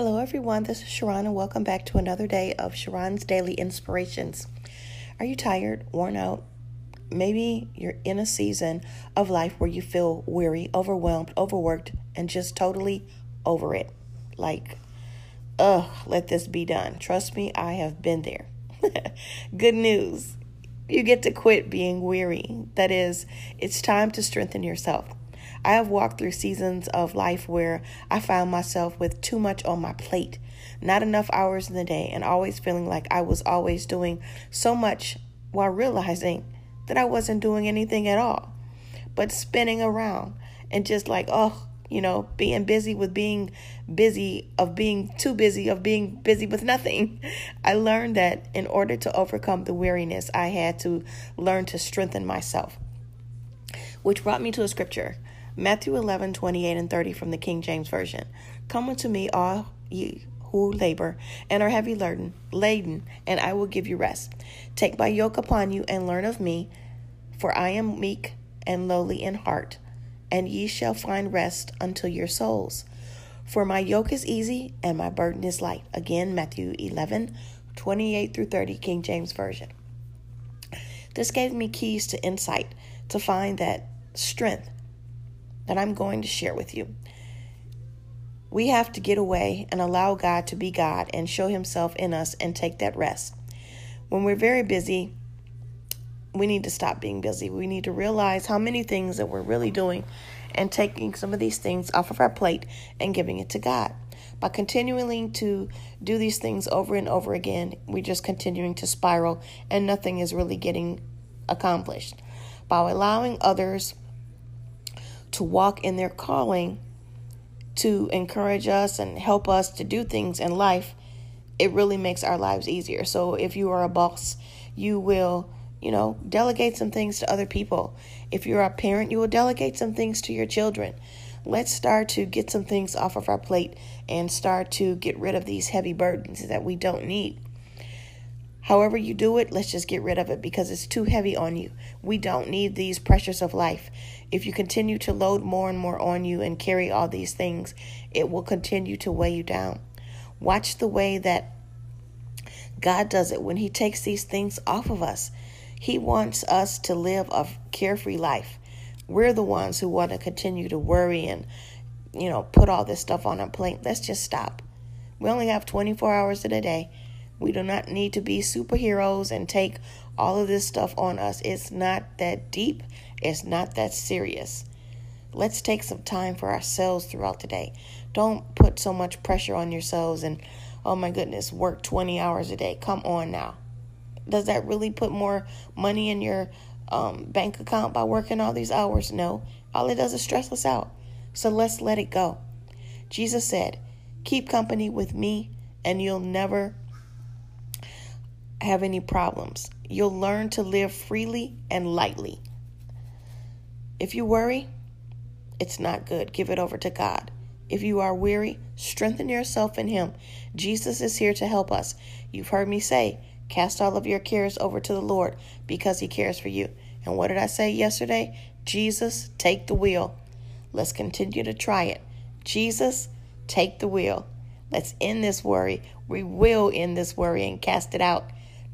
Hello, everyone. This is Sharron, and welcome back to another day of Sharron's Daily Inspirations. Are you tired, worn out? Maybe you're in a season of life where you feel weary, overwhelmed, overworked, and just totally over it. Like, ugh, let this be done. Trust me, I have been there. Good news. You get to quit being weary. That is, it's time to strengthen yourself. I have walked through seasons of life where I found myself with too much on my plate, not enough hours in the day, and always feeling like I was always doing so much while realizing that I wasn't doing anything at all, but spinning around and just like, oh, you know, being busy with being busy, of being too busy, of being busy with nothing. I learned that in order to overcome the weariness, I had to learn to strengthen myself, which brought me to a scripture Matthew 11, 28 and 30 from the King James Version. Come unto me, all ye who labor and are heavy laden, laden, and I will give you rest. Take my yoke upon you and learn of me, for I am meek and lowly in heart, and ye shall find rest unto your souls. For my yoke is easy and my burden is light. Again, Matthew 11, 28 through 30, King James Version. This gave me keys to insight to find that strength that I'm going to share with you. We have to get away and allow God to be God and show Himself in us and take that rest. When we're very busy, we need to stop being busy. We need to realize how many things that we're really doing and taking some of these things off of our plate and giving it to God. By continuing to do these things over and over again, we're just continuing to spiral and nothing is really getting accomplished. By allowing others to walk in their calling to encourage us and help us to do things in life, it really makes our lives easier. So if you are a boss, you will, you know, delegate some things to other people. If you're a parent, you will delegate some things to your children. Let's start to get some things off of our plate and start to get rid of these heavy burdens that we don't need. However, you do it, let's just get rid of it because it's too heavy on you. We don't need these pressures of life. If you continue to load more and more on you and carry all these things, it will continue to weigh you down. Watch the way that God does it when He takes these things off of us. He wants us to live a carefree life. We're the ones who want to continue to worry and, you know, put all this stuff on a plate. Let's just stop. We only have 24 hours in a day. We do not need to be superheroes and take all of this stuff on us. It's not that deep, it's not that serious. Let's take some time for ourselves throughout the day. Don't put so much pressure on yourselves and, oh my goodness, work 20 hours a day. Come on now. Does that really put more money in your um, bank account by working all these hours? No. All it does is stress us out. So let's let it go. Jesus said, Keep company with me, and you'll never have any problems. You'll learn to live freely and lightly. If you worry, it's not good. Give it over to God. If you are weary, strengthen yourself in Him. Jesus is here to help us. You've heard me say, cast all of your cares over to the Lord because He cares for you. And what did I say yesterday? Jesus, take the wheel. Let's continue to try it. Jesus, take the wheel. Let's end this worry. We will end this worry and cast it out